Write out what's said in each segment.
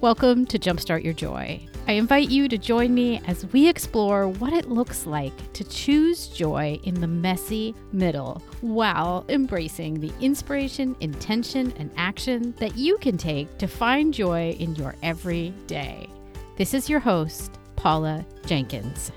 Welcome to Jumpstart Your Joy. I invite you to join me as we explore what it looks like to choose joy in the messy middle while embracing the inspiration, intention, and action that you can take to find joy in your everyday. This is your host, Paula Jenkins.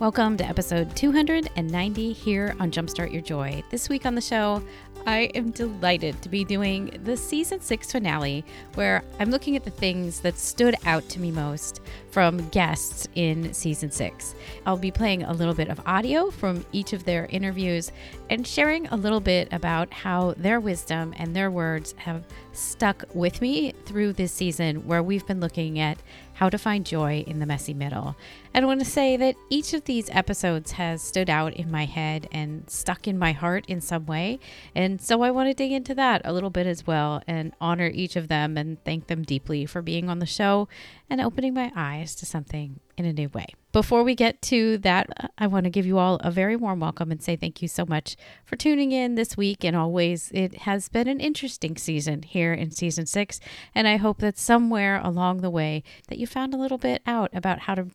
Welcome to episode 290 here on Jumpstart Your Joy. This week on the show, I am delighted to be doing the season six finale where I'm looking at the things that stood out to me most from guests in season six. I'll be playing a little bit of audio from each of their interviews and sharing a little bit about how their wisdom and their words have stuck with me through this season where we've been looking at how to find joy in the messy middle. And I want to say that each of these episodes has stood out in my head and stuck in my heart in some way. And so I want to dig into that a little bit as well and honor each of them and thank them deeply for being on the show and opening my eyes to something in a new way. Before we get to that, I want to give you all a very warm welcome and say thank you so much for tuning in this week. And always, it has been an interesting season here in season six. And I hope that somewhere along the way that you found a little bit out about how to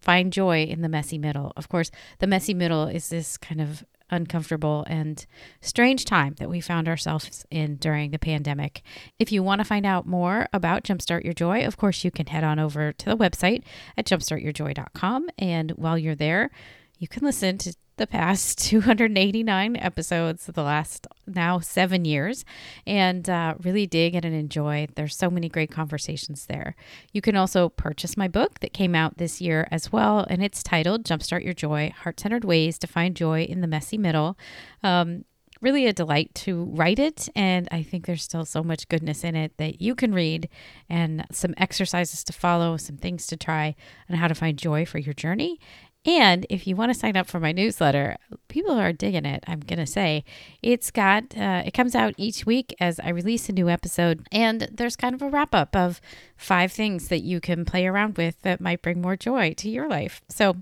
find joy in the messy middle. Of course, the messy middle is this kind of uncomfortable and strange time that we found ourselves in during the pandemic. If you want to find out more about Jumpstart Your Joy, of course, you can head on over to the website at jumpstartyourjoy.com. And while you're there, you can listen to the past 289 episodes of the last now seven years and uh, really dig and enjoy. There's so many great conversations there. You can also purchase my book that came out this year as well, and it's titled Jumpstart Your Joy Heart Centered Ways to Find Joy in the Messy Middle. Um, really a delight to write it. And I think there's still so much goodness in it that you can read and some exercises to follow, some things to try on how to find joy for your journey. And if you want to sign up for my newsletter, people are digging it. I'm to say it's got, uh, it comes out each week as I release a new episode. And there's kind of a wrap up of five things that you can play around with that might bring more joy to your life. So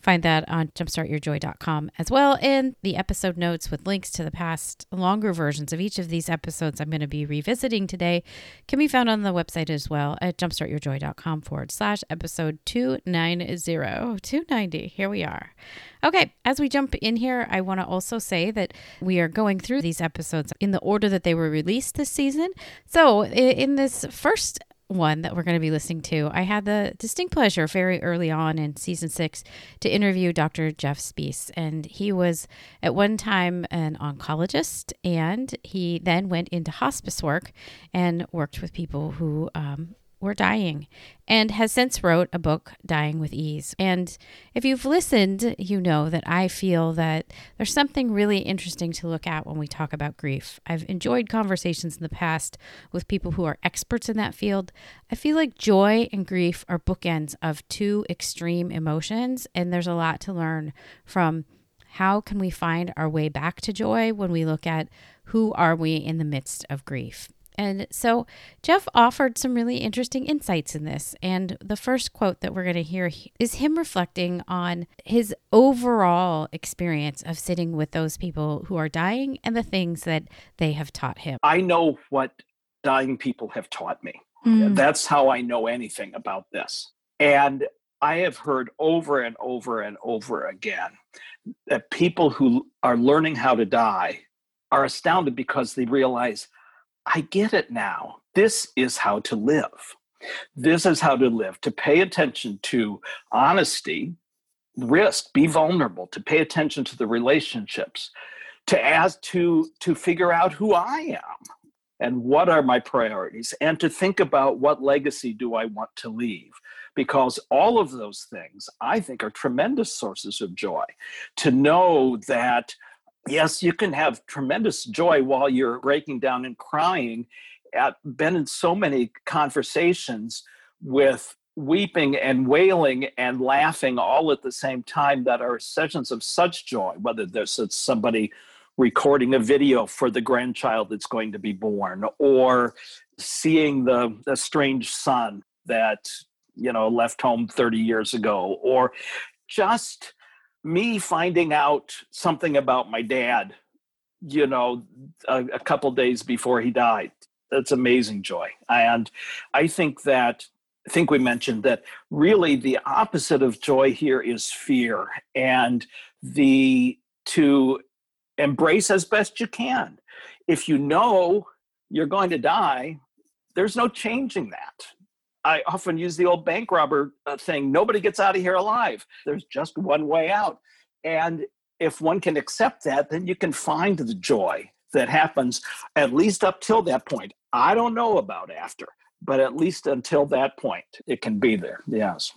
Find that on jumpstartyourjoy.com as well. And the episode notes with links to the past longer versions of each of these episodes I'm going to be revisiting today can be found on the website as well at jumpstartyourjoy.com forward slash episode 290. 290. Here we are. Okay, as we jump in here, I want to also say that we are going through these episodes in the order that they were released this season. So, in this first one that we're going to be listening to, I had the distinct pleasure very early on in season six to interview Dr. Jeff Spees. And he was at one time an oncologist, and he then went into hospice work and worked with people who um, were dying and has since wrote a book dying with ease. And if you've listened you know that i feel that there's something really interesting to look at when we talk about grief. I've enjoyed conversations in the past with people who are experts in that field. I feel like joy and grief are bookends of two extreme emotions and there's a lot to learn from how can we find our way back to joy when we look at who are we in the midst of grief and so Jeff offered some really interesting insights in this. And the first quote that we're going to hear is him reflecting on his overall experience of sitting with those people who are dying and the things that they have taught him. I know what dying people have taught me. Mm. That's how I know anything about this. And I have heard over and over and over again that people who are learning how to die are astounded because they realize I get it now. This is how to live. This is how to live, to pay attention to honesty, risk, be vulnerable, to pay attention to the relationships, to ask to to figure out who I am and what are my priorities and to think about what legacy do I want to leave because all of those things I think are tremendous sources of joy to know that yes, you can have tremendous joy while you're breaking down and crying. I've been in so many conversations with weeping and wailing and laughing all at the same time that are sessions of such joy, whether there's somebody recording a video for the grandchild that's going to be born or seeing the, the strange son that you know left home 30 years ago or just me finding out something about my dad, you know, a, a couple days before he died. That's amazing joy. And I think that I think we mentioned that really the opposite of joy here is fear and the to embrace as best you can. If you know you're going to die, there's no changing that. I often use the old bank robber uh, thing nobody gets out of here alive. There's just one way out. And if one can accept that, then you can find the joy that happens at least up till that point. I don't know about after, but at least until that point, it can be there. Yes.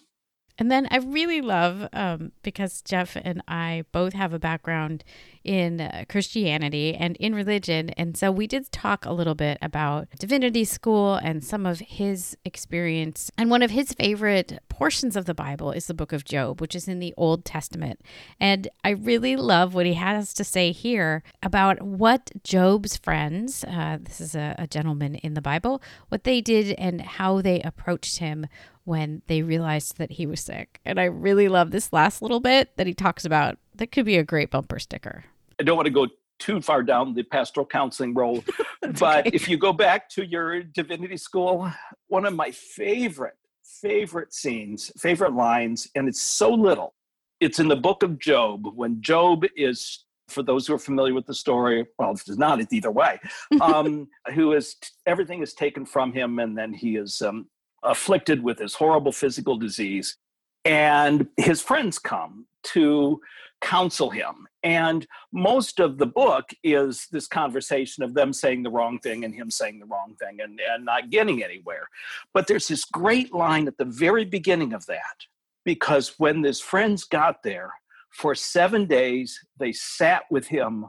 And then I really love um, because Jeff and I both have a background in uh, Christianity and in religion. And so we did talk a little bit about divinity school and some of his experience. And one of his favorite portions of the Bible is the book of Job, which is in the Old Testament. And I really love what he has to say here about what Job's friends, uh, this is a, a gentleman in the Bible, what they did and how they approached him when they realized that he was sick. And I really love this last little bit that he talks about. That could be a great bumper sticker. I don't want to go too far down the pastoral counseling role, but okay. if you go back to your divinity school, one of my favorite, favorite scenes, favorite lines, and it's so little. It's in the book of Job when Job is for those who are familiar with the story, well, if it's not, it's either way, um, who is, everything is taken from him and then he is um, afflicted with this horrible physical disease. And his friends come to counsel him. And most of the book is this conversation of them saying the wrong thing and him saying the wrong thing and, and not getting anywhere. But there's this great line at the very beginning of that, because when his friends got there, for seven days, they sat with him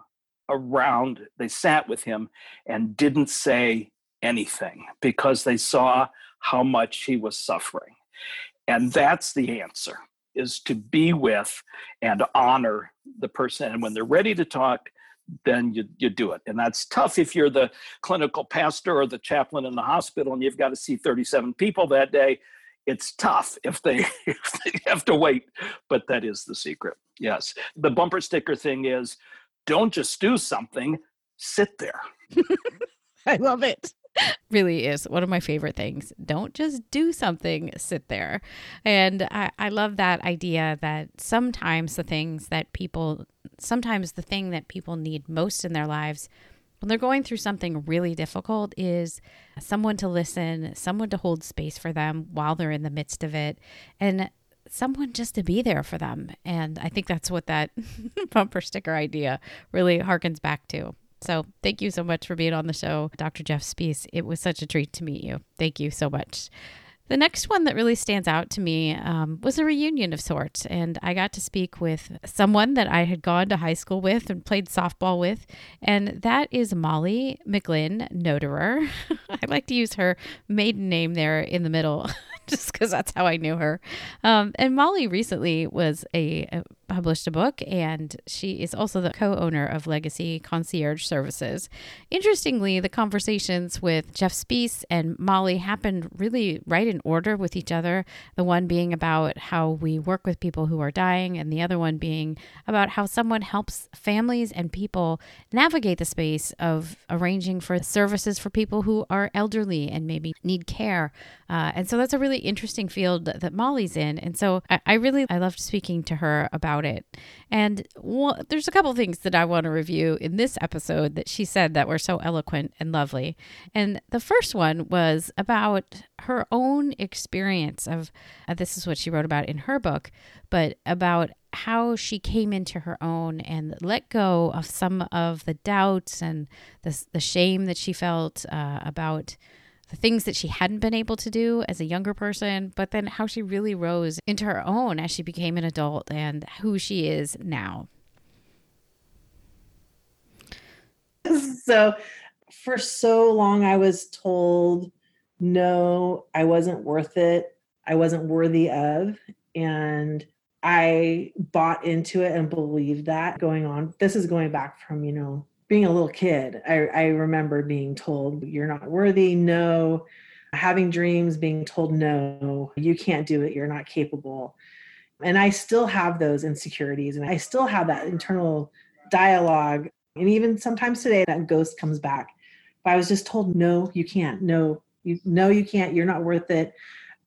around, they sat with him and didn't say anything because they saw how much he was suffering. And that's the answer is to be with and honor the person. And when they're ready to talk, then you, you do it. And that's tough if you're the clinical pastor or the chaplain in the hospital and you've got to see 37 people that day. It's tough if they, if they have to wait, but that is the secret. Yes. The bumper sticker thing is don't just do something, sit there. I love it really is one of my favorite things. Don't just do something, sit there. And I, I love that idea that sometimes the things that people, sometimes the thing that people need most in their lives when they're going through something really difficult is someone to listen, someone to hold space for them while they're in the midst of it, and someone just to be there for them. And I think that's what that bumper sticker idea really harkens back to. So thank you so much for being on the show, Dr. Jeff Spees. It was such a treat to meet you. Thank you so much. The next one that really stands out to me um, was a reunion of sorts, and I got to speak with someone that I had gone to high school with and played softball with, and that is Molly McGlynn Noderer. I like to use her maiden name there in the middle, just because that's how I knew her. Um, and Molly recently was a, a published a book, and she is also the co owner of Legacy Concierge Services. Interestingly, the conversations with Jeff Spees and Molly happened really right in order with each other. The one being about how we work with people who are dying, and the other one being about how someone helps families and people navigate the space of arranging for services for people who are elderly and maybe need care. Uh, and so that's a really interesting field that, that Molly's in. And so I, I really I loved speaking to her about about it. And well, there's a couple things that I want to review in this episode that she said that were so eloquent and lovely. And the first one was about her own experience of uh, this is what she wrote about in her book, but about how she came into her own and let go of some of the doubts and the, the shame that she felt uh, about the things that she hadn't been able to do as a younger person, but then how she really rose into her own as she became an adult and who she is now. So, for so long, I was told, no, I wasn't worth it. I wasn't worthy of. And I bought into it and believed that going on. This is going back from, you know, being a little kid, I, I remember being told, you're not worthy, no. Having dreams, being told, no, you can't do it, you're not capable. And I still have those insecurities and I still have that internal dialogue. And even sometimes today, that ghost comes back. but I was just told, no, you can't. No, you no, you can't. You're not worth it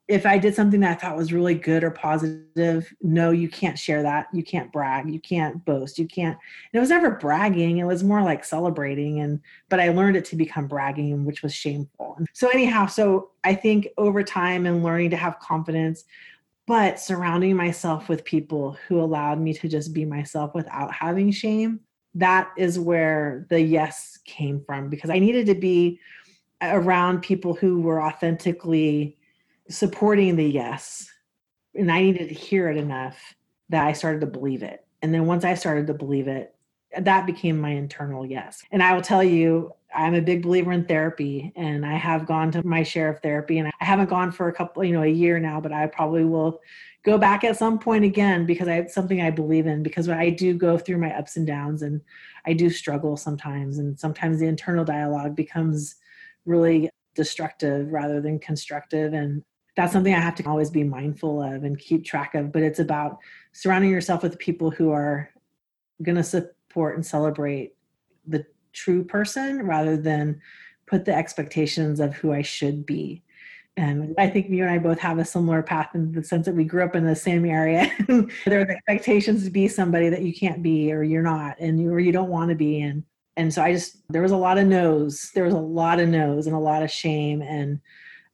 if I did something that I thought was really good or positive, no, you can't share that. You can't brag. You can't boast. You can't. And it was never bragging. It was more like celebrating. And but I learned it to become bragging, which was shameful. So anyhow, so I think over time and learning to have confidence, but surrounding myself with people who allowed me to just be myself without having shame, that is where the yes came from because I needed to be around people who were authentically supporting the yes. And I needed to hear it enough that I started to believe it. And then once I started to believe it, that became my internal yes. And I will tell you, I'm a big believer in therapy and I have gone to my share of therapy and I haven't gone for a couple, you know, a year now, but I probably will go back at some point again because I it's something I believe in because I do go through my ups and downs and I do struggle sometimes and sometimes the internal dialogue becomes really destructive rather than constructive and that's something I have to always be mindful of and keep track of. But it's about surrounding yourself with people who are going to support and celebrate the true person rather than put the expectations of who I should be. And I think you and I both have a similar path in the sense that we grew up in the same area. there are expectations to be somebody that you can't be or you're not and you or you don't want to be. And and so I just there was a lot of no's. There was a lot of no's and a lot of shame and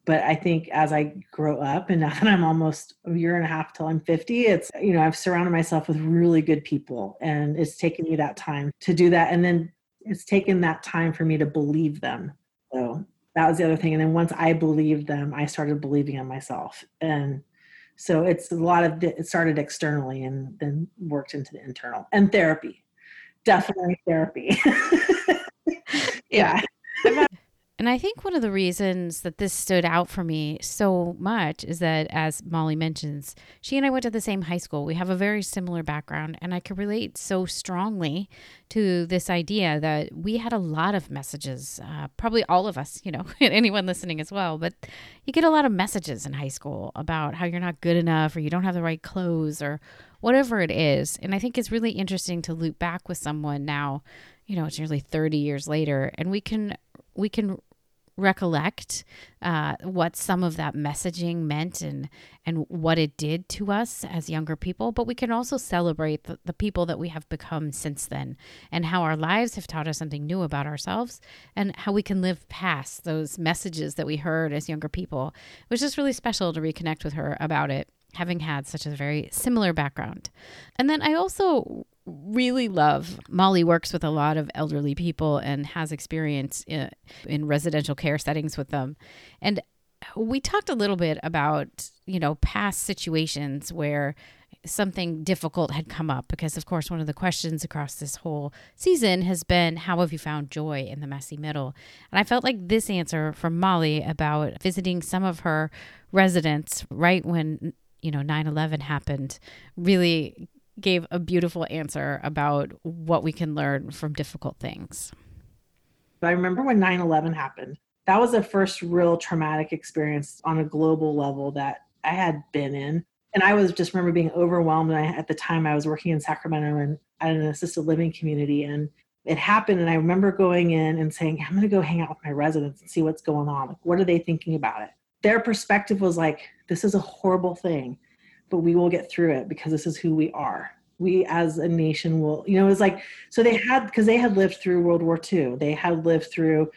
but i think as i grow up and now that i'm almost a year and a half till i'm 50 it's you know i've surrounded myself with really good people and it's taken me that time to do that. And then it's taken that time for me to believe them. So that was the other thing. And then once i believed them i started believing in myself. And so it's a lot of it started externally and then worked into the internal and therapy. Definitely therapy. Yeah and I think one of the reasons that this stood out for me so much is that, as Molly mentions, she and I went to the same high school. We have a very similar background, and I could relate so strongly to this idea that we had a lot of messages, uh, probably all of us, you know, anyone listening as well. But you get a lot of messages in high school about how you're not good enough or you don't have the right clothes or whatever it is. And I think it's really interesting to loop back with someone now you know it's nearly 30 years later and we can we can recollect uh, what some of that messaging meant and and what it did to us as younger people but we can also celebrate the, the people that we have become since then and how our lives have taught us something new about ourselves and how we can live past those messages that we heard as younger people. It was just really special to reconnect with her about it having had such a very similar background and then i also really love. Molly works with a lot of elderly people and has experience in, in residential care settings with them. And we talked a little bit about, you know, past situations where something difficult had come up because of course one of the questions across this whole season has been how have you found joy in the messy middle and i felt like this answer from molly about visiting some of her residents right when you know 9-11 happened really gave a beautiful answer about what we can learn from difficult things. I remember when 9 11 happened. That was the first real traumatic experience on a global level that I had been in. And I was just remember being overwhelmed. And I, at the time, I was working in Sacramento and at an assisted living community. And it happened. And I remember going in and saying, I'm going to go hang out with my residents and see what's going on. Like, what are they thinking about it? Their perspective was like, this is a horrible thing but we will get through it because this is who we are. We as a nation will you know it's like so they had because they had lived through world war ii they had lived through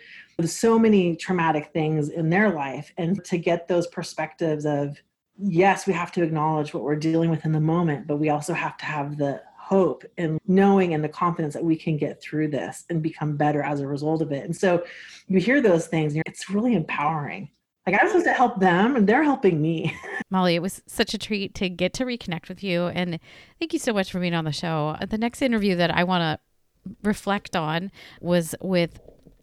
so many traumatic things in their life. And to get those perspectives of yes we have to acknowledge what we're dealing with in the moment but we also have to have the hope and knowing and the confidence that we can get through this and become better as a result of it. And so you hear those things it's really empowering like I'm supposed to help them and they're helping me. Molly, it was such a treat to get to reconnect with you. And thank you so much for being on the show. Uh, the next interview that I want to reflect on was with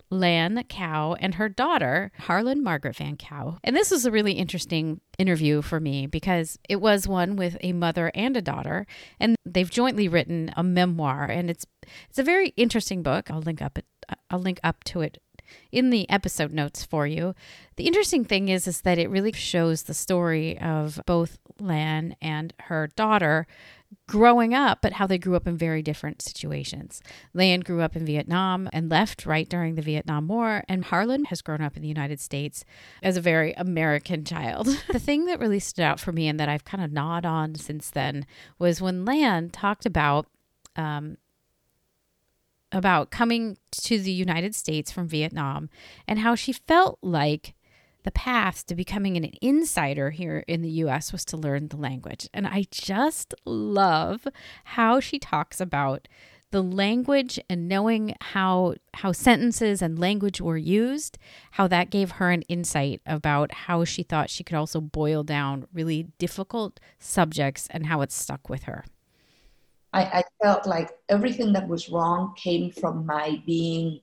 Lan Cao and her daughter, Harlan Margaret Van Cao. And this was a really interesting interview for me because it was one with a mother and a daughter, and they've jointly written a memoir, and it's it's a very interesting book. I'll link up it. Uh, I'll link up to it in the episode notes for you. The interesting thing is is that it really shows the story of both Lan and her daughter growing up, but how they grew up in very different situations. Lan grew up in Vietnam and left right during the Vietnam War, and Harlan has grown up in the United States as a very American child. the thing that really stood out for me and that I've kind of gnawed on since then was when Lan talked about um, about coming to the United States from Vietnam and how she felt like the path to becoming an insider here in the US was to learn the language. And I just love how she talks about the language and knowing how how sentences and language were used, how that gave her an insight about how she thought she could also boil down really difficult subjects and how it stuck with her. I, I felt like everything that was wrong came from my being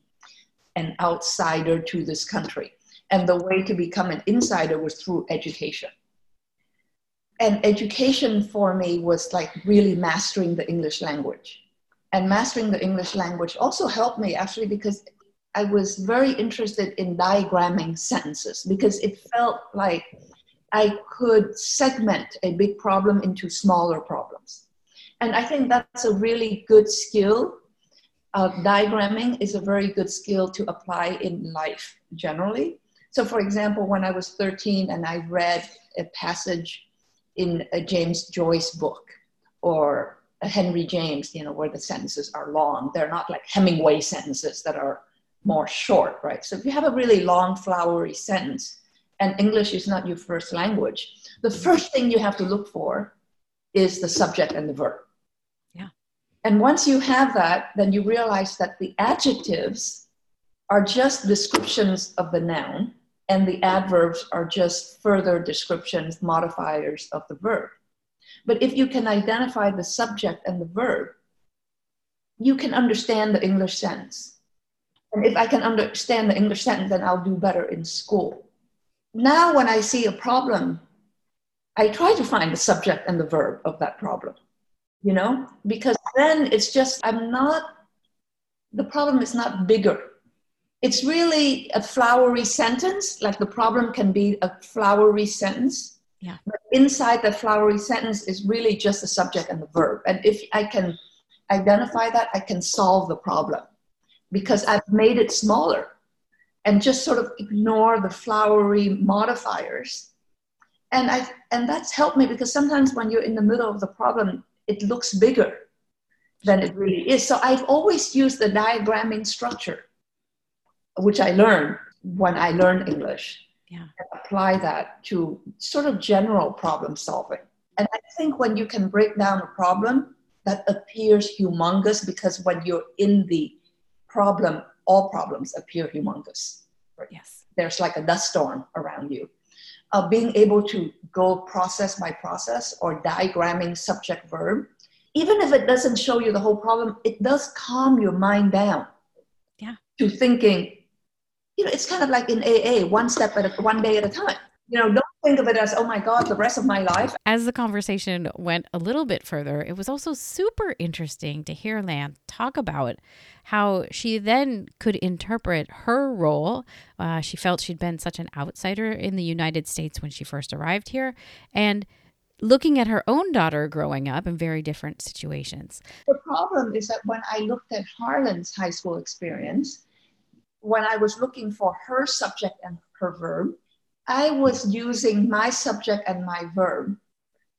an outsider to this country and the way to become an insider was through education. And education for me was like really mastering the English language. And mastering the English language also helped me actually because I was very interested in diagramming sentences because it felt like I could segment a big problem into smaller problems. And I think that's a really good skill. Uh, diagramming is a very good skill to apply in life generally. So, for example, when I was 13 and I read a passage in a James Joyce book or a Henry James, you know, where the sentences are long, they're not like Hemingway sentences that are more short, right? So, if you have a really long, flowery sentence and English is not your first language, the first thing you have to look for is the subject and the verb. And once you have that, then you realize that the adjectives are just descriptions of the noun and the adverbs are just further descriptions, modifiers of the verb. But if you can identify the subject and the verb, you can understand the English sentence. And if I can understand the English sentence, then I'll do better in school. Now, when I see a problem, I try to find the subject and the verb of that problem, you know, because then it's just, I'm not, the problem is not bigger it's really a flowery sentence. Like the problem can be a flowery sentence. Yeah. But inside the flowery sentence is really just the subject and the verb. And if I can identify that, I can solve the problem because I've made it smaller and just sort of ignore the flowery modifiers. And I and that's helped me because sometimes when you're in the middle of the problem, it looks bigger than it really is. So I've always used the diagramming structure which I learned when I learned English. Yeah. apply that to sort of general problem solving. And I think when you can break down a problem that appears humongous, because when you're in the problem, all problems appear humongous. Right? Yes. There's like a dust storm around you. Uh, being able to go process by process or diagramming subject verb, even if it doesn't show you the whole problem, it does calm your mind down. Yeah. To thinking, you know, it's kind of like in AA, one step at a, one day at a time. You know, don't think of it as, oh my God, the rest of my life. As the conversation went a little bit further, it was also super interesting to hear Lan talk about how she then could interpret her role. Uh, she felt she'd been such an outsider in the United States when she first arrived here. And looking at her own daughter growing up in very different situations. The problem is that when I looked at Harlan's high school experience, when I was looking for her subject and her verb, I was using my subject and my verb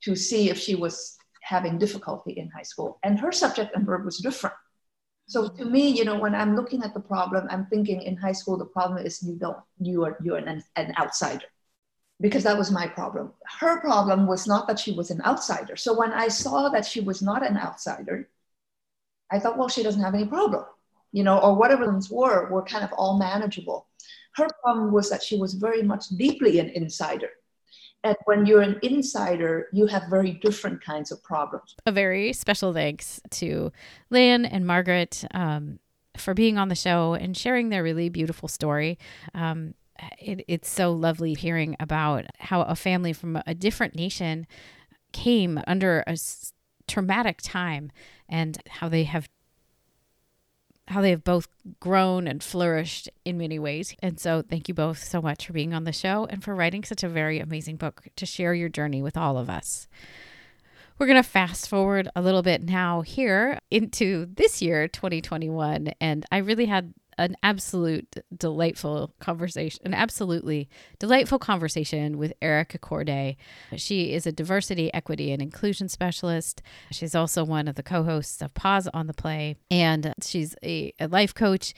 to see if she was having difficulty in high school. And her subject and verb was different. So to me, you know, when I'm looking at the problem, I'm thinking in high school the problem is you don't you are you're an, an outsider. Because that was my problem. Her problem was not that she was an outsider. So when I saw that she was not an outsider, I thought, well, she doesn't have any problem you know, or whatever ones were, were kind of all manageable. Her problem was that she was very much deeply an insider. And when you're an insider, you have very different kinds of problems. A very special thanks to Lan and Margaret um, for being on the show and sharing their really beautiful story. Um, it, it's so lovely hearing about how a family from a different nation came under a traumatic time and how they have how they have both grown and flourished in many ways. And so, thank you both so much for being on the show and for writing such a very amazing book to share your journey with all of us. We're going to fast forward a little bit now here into this year, 2021. And I really had an absolute delightful conversation, an absolutely delightful conversation with Erica Courdae. She is a diversity, equity, and inclusion specialist. She's also one of the co hosts of Pause on the Play, and she's a, a life coach.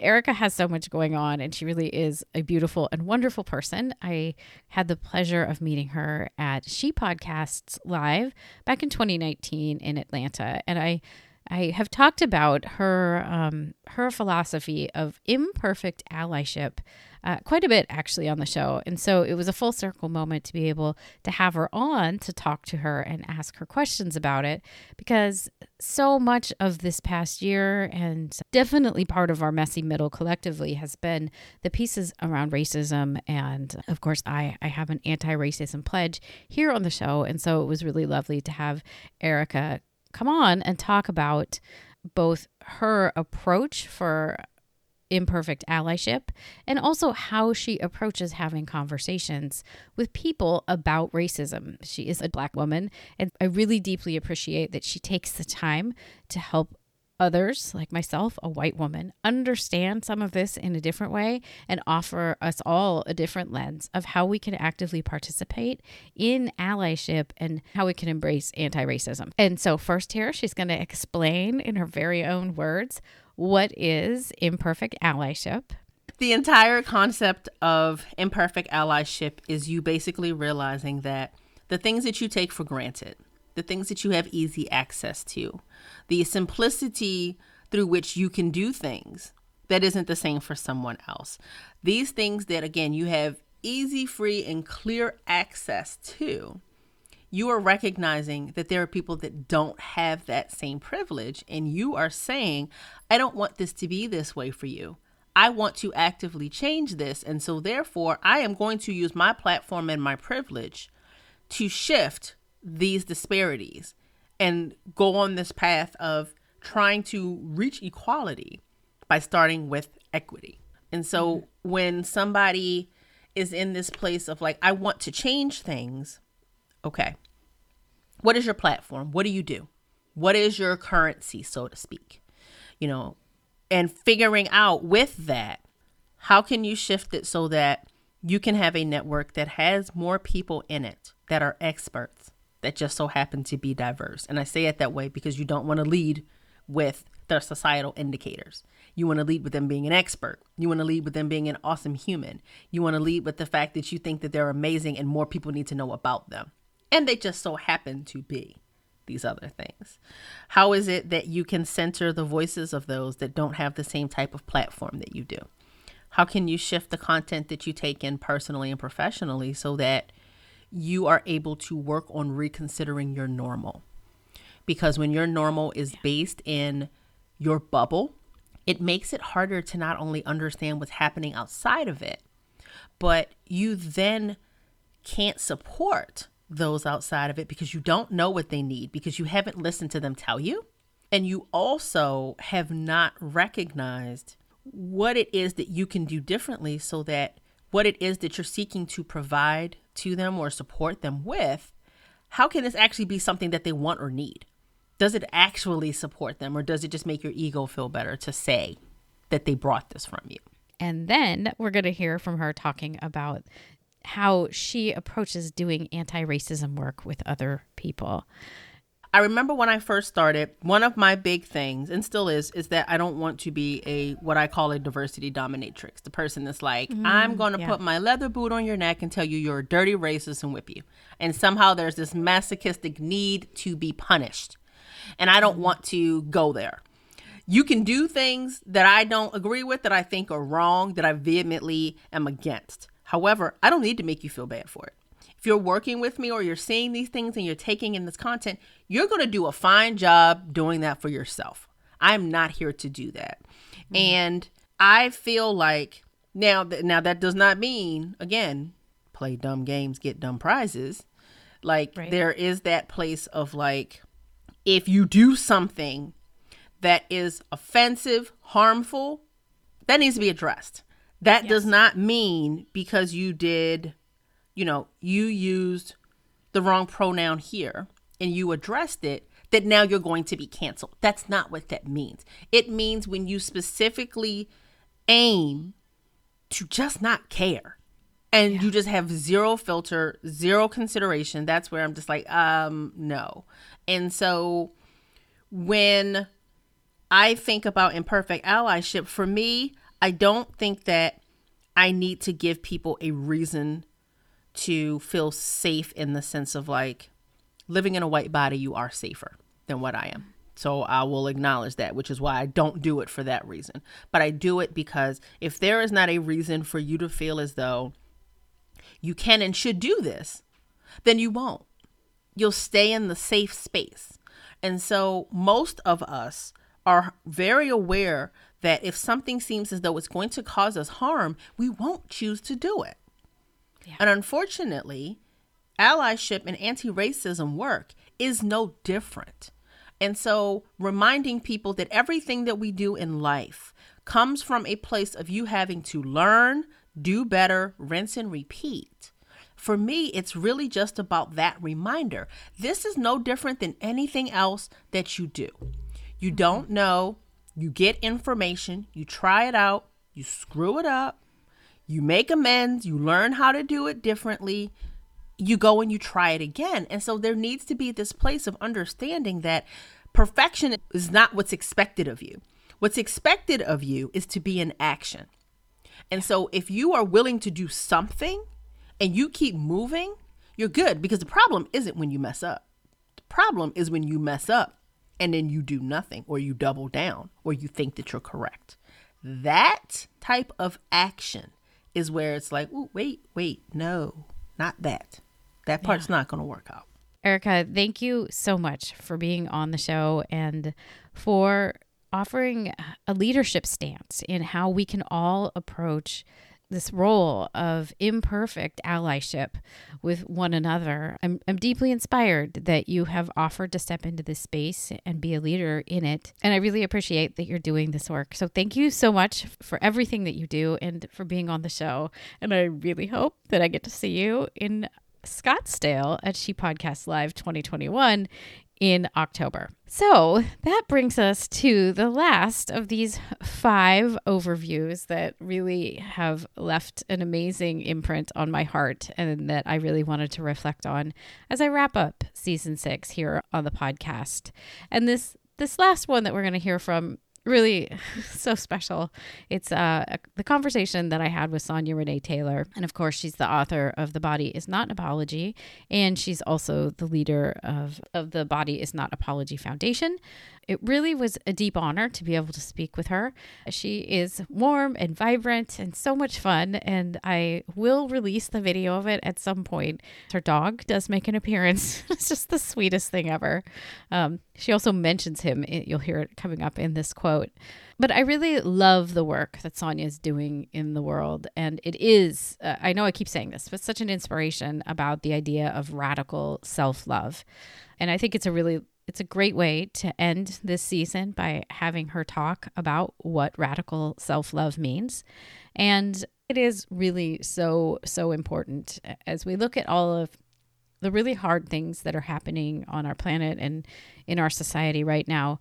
Erica has so much going on, and she really is a beautiful and wonderful person. I had the pleasure of meeting her at She Podcasts Live back in 2019 in Atlanta, and I I have talked about her um, her philosophy of imperfect allyship uh, quite a bit actually on the show, and so it was a full circle moment to be able to have her on to talk to her and ask her questions about it because so much of this past year and definitely part of our messy middle collectively has been the pieces around racism, and of course I I have an anti racism pledge here on the show, and so it was really lovely to have Erica come on and talk about both her approach for imperfect allyship and also how she approaches having conversations with people about racism. She is a black woman, and I really deeply appreciate that she takes the time to help others, like myself, a white woman, understand some of this in a different way and offer us all a different lens of how we can actively participate in allyship and how we can embrace anti racism. And so, first, here, she's going to explain in her very own words what is imperfect allyship. The entire concept of imperfect allyship is you basically realizing that the things that you take for granted, the things that you have easy access to, the simplicity through which you can do things that isn't the same for someone else. These things that, again, you have easy, free, and clear access to, you are recognizing that there are people that don't have that same privilege. And you are saying, I don't want this to be this way for you. I want to actively change this. And so, therefore, I am going to use my platform and my privilege to shift these disparities and go on this path of trying to reach equality by starting with equity. And so mm-hmm. when somebody is in this place of like, I want to change things, okay, what is your platform? What do you do? What is your currency, so to speak? You know, and figuring out with that, how can you shift it so that you can have a network that has more people in it that are experts that just so happen to be diverse. And I say it that way because you don't want to lead with their societal indicators. You want to lead with them being an expert. You want to lead with them being an awesome human. You want to lead with the fact that you think that they're amazing and more people need to know about them. And they just so happen to be these other things. How is it that you can center the voices of those that don't have the same type of platform that you do? How can you shift the content that you take in personally and professionally so that you are able to work on reconsidering your normal. Because when your normal is based in your bubble, it makes it harder to not only understand what's happening outside of it, but you then can't support those outside of it because you don't know what they need, because you haven't listened to them tell you. And you also have not recognized what it is that you can do differently so that what it is that you're seeking to provide to them or support them with, how can this actually be something that they want or need? Does it actually support them or does it just make your ego feel better to say that they brought this from you? And then we're going to hear from her talking about how she approaches doing anti racism work with other people. I remember when I first started, one of my big things, and still is, is that I don't want to be a what I call a diversity dominatrix. The person that's like, mm, I'm going to yeah. put my leather boot on your neck and tell you you're a dirty racist and whip you. And somehow there's this masochistic need to be punished. And I don't mm. want to go there. You can do things that I don't agree with, that I think are wrong, that I vehemently am against. However, I don't need to make you feel bad for it if you're working with me or you're seeing these things and you're taking in this content, you're going to do a fine job doing that for yourself. I'm not here to do that. Mm-hmm. And I feel like now that now that does not mean again, play dumb games, get dumb prizes. Like right. there is that place of like if you do something that is offensive, harmful, that needs to be addressed. That yes. does not mean because you did you know, you used the wrong pronoun here and you addressed it, that now you're going to be canceled. That's not what that means. It means when you specifically aim to just not care and yeah. you just have zero filter, zero consideration, that's where I'm just like, um, no. And so when I think about imperfect allyship, for me, I don't think that I need to give people a reason to feel safe in the sense of like living in a white body, you are safer than what I am. So I will acknowledge that, which is why I don't do it for that reason. But I do it because if there is not a reason for you to feel as though you can and should do this, then you won't. You'll stay in the safe space. And so most of us are very aware that if something seems as though it's going to cause us harm, we won't choose to do it. Yeah. And unfortunately, allyship and anti racism work is no different. And so, reminding people that everything that we do in life comes from a place of you having to learn, do better, rinse and repeat. For me, it's really just about that reminder. This is no different than anything else that you do. You don't know, you get information, you try it out, you screw it up, you make amends, you learn how to do it differently, you go and you try it again. And so there needs to be this place of understanding that perfection is not what's expected of you. What's expected of you is to be in action. And so if you are willing to do something and you keep moving, you're good because the problem isn't when you mess up. The problem is when you mess up and then you do nothing or you double down or you think that you're correct. That type of action is where it's like, wait, wait, no, not that. That part's yeah. not going to work out. Erica, thank you so much for being on the show and for offering a leadership stance in how we can all approach this role of imperfect allyship with one another. I'm, I'm deeply inspired that you have offered to step into this space and be a leader in it. And I really appreciate that you're doing this work. So thank you so much for everything that you do and for being on the show. And I really hope that I get to see you in Scottsdale at She Podcast Live 2021 in October. So that brings us to the last of these five overviews that really have left an amazing imprint on my heart and that I really wanted to reflect on as I wrap up season six here on the podcast. And this this last one that we're going to hear from really so special. It's uh, the conversation that I had with Sonya Renee Taylor. And of course, she's the author of The Body is Not an Apology. And she's also the leader of, of the Body is Not Apology Foundation. It really was a deep honor to be able to speak with her. She is warm and vibrant and so much fun. And I will release the video of it at some point. Her dog does make an appearance. it's just the sweetest thing ever. Um, she also mentions him. You'll hear it coming up in this quote. But I really love the work that Sonya is doing in the world. And it is, uh, I know I keep saying this, but such an inspiration about the idea of radical self love. And I think it's a really it's a great way to end this season by having her talk about what radical self love means. And it is really so, so important as we look at all of the really hard things that are happening on our planet and in our society right now.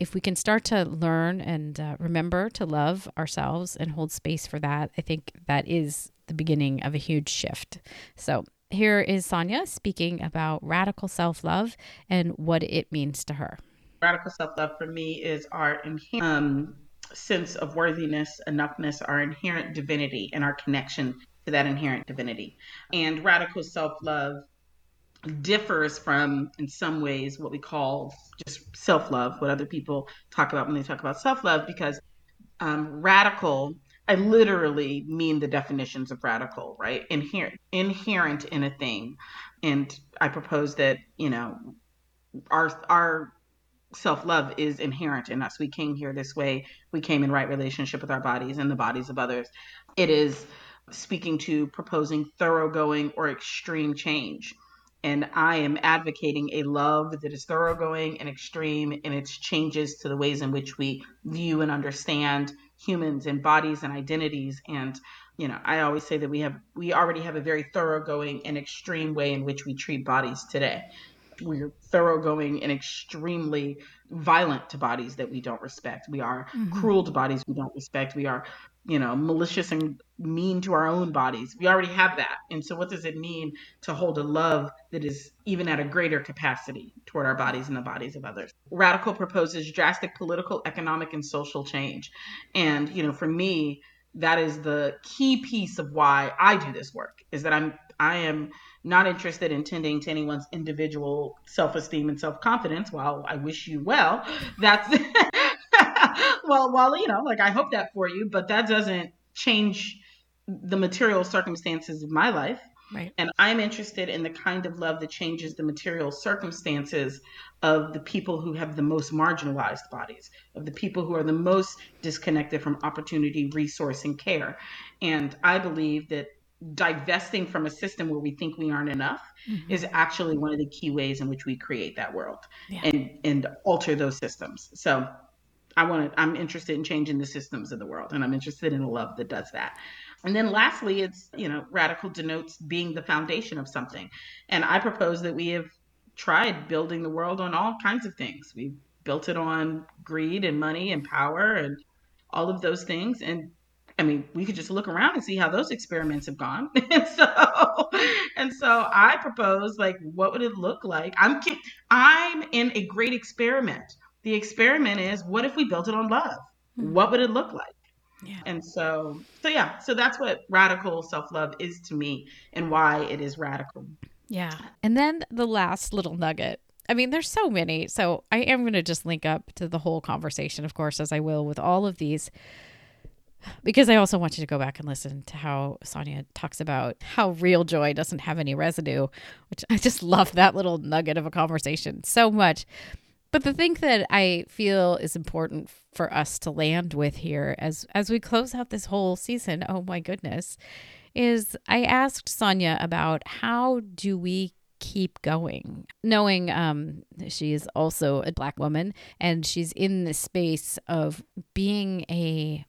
If we can start to learn and uh, remember to love ourselves and hold space for that, I think that is the beginning of a huge shift. So here is Sonya speaking about radical self love and what it means to her. Radical self love for me is our inherent um, sense of worthiness, enoughness, our inherent divinity, and our connection to that inherent divinity. And radical self love differs from, in some ways, what we call just self love, what other people talk about when they talk about self love, because um, radical I literally mean the definitions of radical, right? Inherent, inherent in a thing, and I propose that you know, our our self love is inherent in us. We came here this way. We came in right relationship with our bodies and the bodies of others. It is speaking to proposing thoroughgoing or extreme change. And I am advocating a love that is thoroughgoing and extreme in its changes to the ways in which we view and understand humans and bodies and identities. And you know i always say that we have we already have a very thoroughgoing and extreme way in which we treat bodies today. We're thoroughgoing and extremely violent to bodies that we don't respect. We are mm-hmm. cruel to bodies we don't respect. We are, you know, malicious and mean to our own bodies. We already have that. And so, what does it mean to hold a love that is even at a greater capacity toward our bodies and the bodies of others? Radical proposes drastic political, economic, and social change. And, you know, for me, that is the key piece of why I do this work is that I'm I am not interested in tending to anyone's individual self-esteem and self-confidence. While I wish you well, that's well, well, you know, like I hope that for you, but that doesn't change the material circumstances of my life. Right. And I'm interested in the kind of love that changes the material circumstances of the people who have the most marginalized bodies, of the people who are the most disconnected from opportunity, resource, and care. And I believe that divesting from a system where we think we aren't enough mm-hmm. is actually one of the key ways in which we create that world yeah. and and alter those systems. So I want to I'm interested in changing the systems of the world and I'm interested in a love that does that. And then lastly, it's, you know, radical denotes being the foundation of something. And I propose that we have tried building the world on all kinds of things. We built it on greed and money and power and all of those things. And I mean, we could just look around and see how those experiments have gone. and so, and so I propose, like, what would it look like? I'm, I'm in a great experiment. The experiment is, what if we built it on love? Hmm. What would it look like? Yeah. And so, so yeah, so that's what radical self love is to me, and why it is radical. Yeah. And then the last little nugget I mean, there's so many. So I am going to just link up to the whole conversation, of course, as I will with all of these because I also want you to go back and listen to how Sonya talks about how real joy doesn't have any residue, which I just love that little nugget of a conversation so much. But the thing that I feel is important for us to land with here as as we close out this whole season, oh my goodness, is I asked Sonya about how do we keep going knowing um, she is also a black woman and she's in the space of being a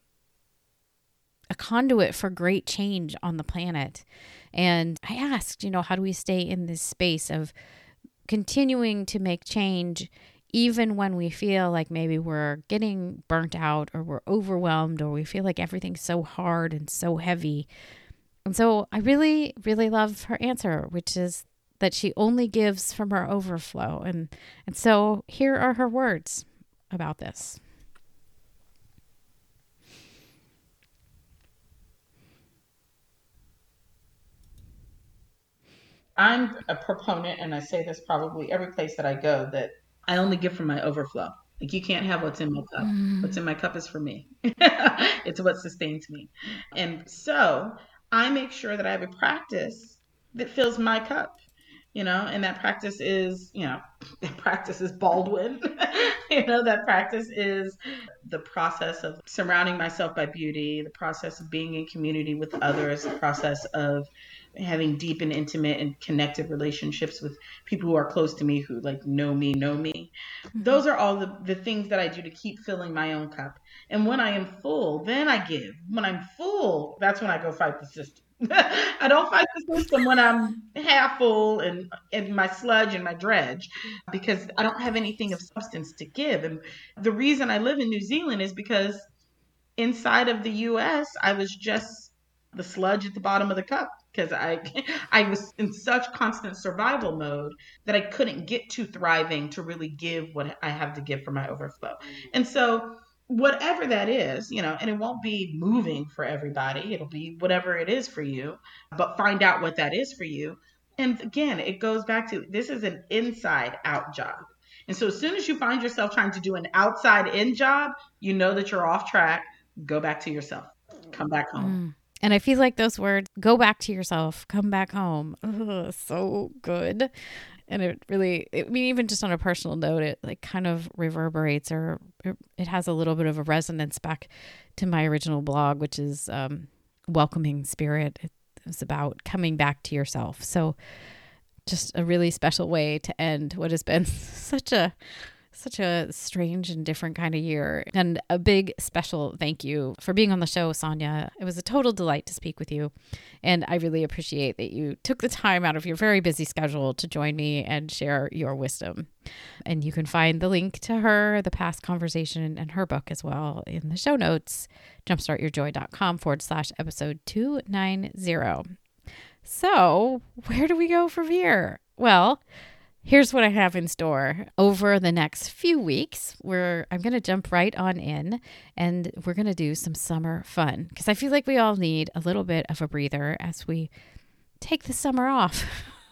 a conduit for great change on the planet. And I asked, you know, how do we stay in this space of continuing to make change even when we feel like maybe we're getting burnt out or we're overwhelmed or we feel like everything's so hard and so heavy. And so I really, really love her answer, which is that she only gives from her overflow. And and so here are her words about this. I'm a proponent, and I say this probably every place that I go, that I only give from my overflow. Like you can't have what's in my cup. Mm. What's in my cup is for me. it's what sustains me. And so I make sure that I have a practice that fills my cup. You know, and that practice is, you know, that practice is Baldwin. you know, that practice is the process of surrounding myself by beauty, the process of being in community with others, the process of having deep and intimate and connected relationships with people who are close to me who like know me know me. Mm-hmm. those are all the, the things that i do to keep filling my own cup. And when i am full then i give. When i'm full that's when i go fight the system. I don't fight the system when I'm half full and and my sludge and my dredge because I don't have anything of substance to give. And the reason I live in New Zealand is because inside of the US I was just the sludge at the bottom of the cup because I I was in such constant survival mode that I couldn't get to thriving to really give what I have to give for my overflow. And so whatever that is, you know, and it won't be moving for everybody. It'll be whatever it is for you, but find out what that is for you. And again, it goes back to this is an inside out job. And so as soon as you find yourself trying to do an outside in job, you know that you're off track. Go back to yourself. Come back home. Mm. And I feel like those words, go back to yourself, come back home. Ugh, so good. And it really, I mean, even just on a personal note, it like kind of reverberates or it has a little bit of a resonance back to my original blog, which is um, Welcoming Spirit. It was about coming back to yourself. So just a really special way to end what has been such a such a strange and different kind of year. And a big special thank you for being on the show, Sonya. It was a total delight to speak with you. And I really appreciate that you took the time out of your very busy schedule to join me and share your wisdom. And you can find the link to her, the past conversation, and her book as well in the show notes, jumpstartyourjoy.com forward slash episode 290. So, where do we go from here? Well, here's what I have in store over the next few weeks. Where I'm going to jump right on in and we're going to do some summer fun because I feel like we all need a little bit of a breather as we take the summer off.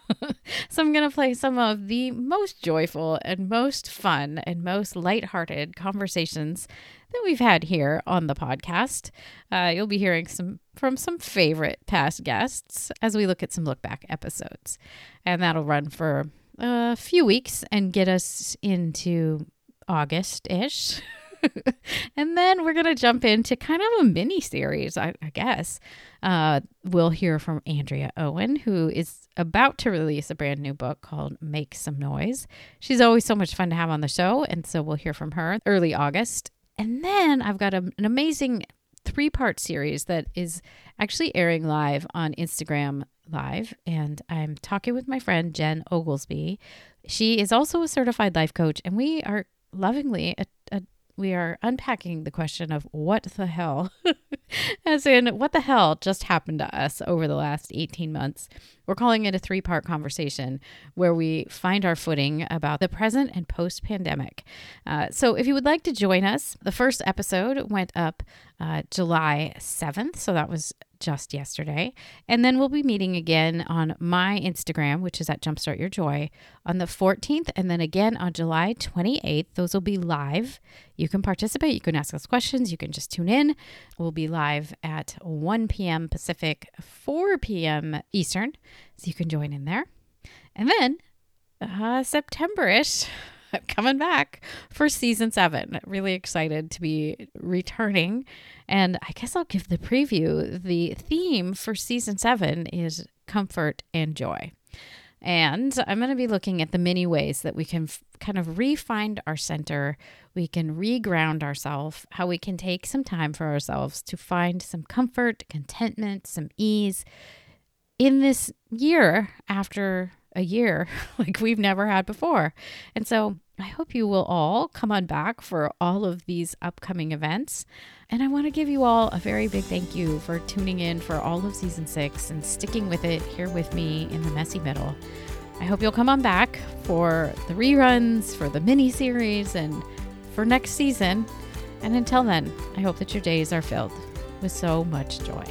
so I'm going to play some of the most joyful and most fun and most lighthearted conversations that we've had here on the podcast. Uh, you'll be hearing some from some favorite past guests as we look at some look back episodes, and that'll run for a few weeks and get us into August ish. and then we're going to jump into kind of a mini series, I, I guess. Uh, we'll hear from Andrea Owen, who is about to release a brand new book called Make Some Noise. She's always so much fun to have on the show. And so we'll hear from her early August. And then I've got a, an amazing three part series that is actually airing live on Instagram Live. And I'm talking with my friend Jen Oglesby. She is also a certified life coach, and we are lovingly a, a we are unpacking the question of what the hell, as in what the hell just happened to us over the last 18 months. We're calling it a three part conversation where we find our footing about the present and post pandemic. Uh, so if you would like to join us, the first episode went up uh, July 7th. So that was just yesterday. And then we'll be meeting again on my Instagram, which is at Jumpstart Your Joy, on the 14th, and then again on July 28th. Those will be live. You can participate, you can ask us questions, you can just tune in. We'll be live at 1 p.m. Pacific, 4 p.m. Eastern, so you can join in there. And then uh, September ish. coming back for season seven. Really excited to be returning. And I guess I'll give the preview. The theme for season seven is comfort and joy. And I'm going to be looking at the many ways that we can f- kind of re-find our center, we can reground ourselves, how we can take some time for ourselves to find some comfort, contentment, some ease in this year after a year like we've never had before. And so I hope you will all come on back for all of these upcoming events. And I want to give you all a very big thank you for tuning in for all of season six and sticking with it here with me in the messy middle. I hope you'll come on back for the reruns, for the mini series, and for next season. And until then, I hope that your days are filled with so much joy.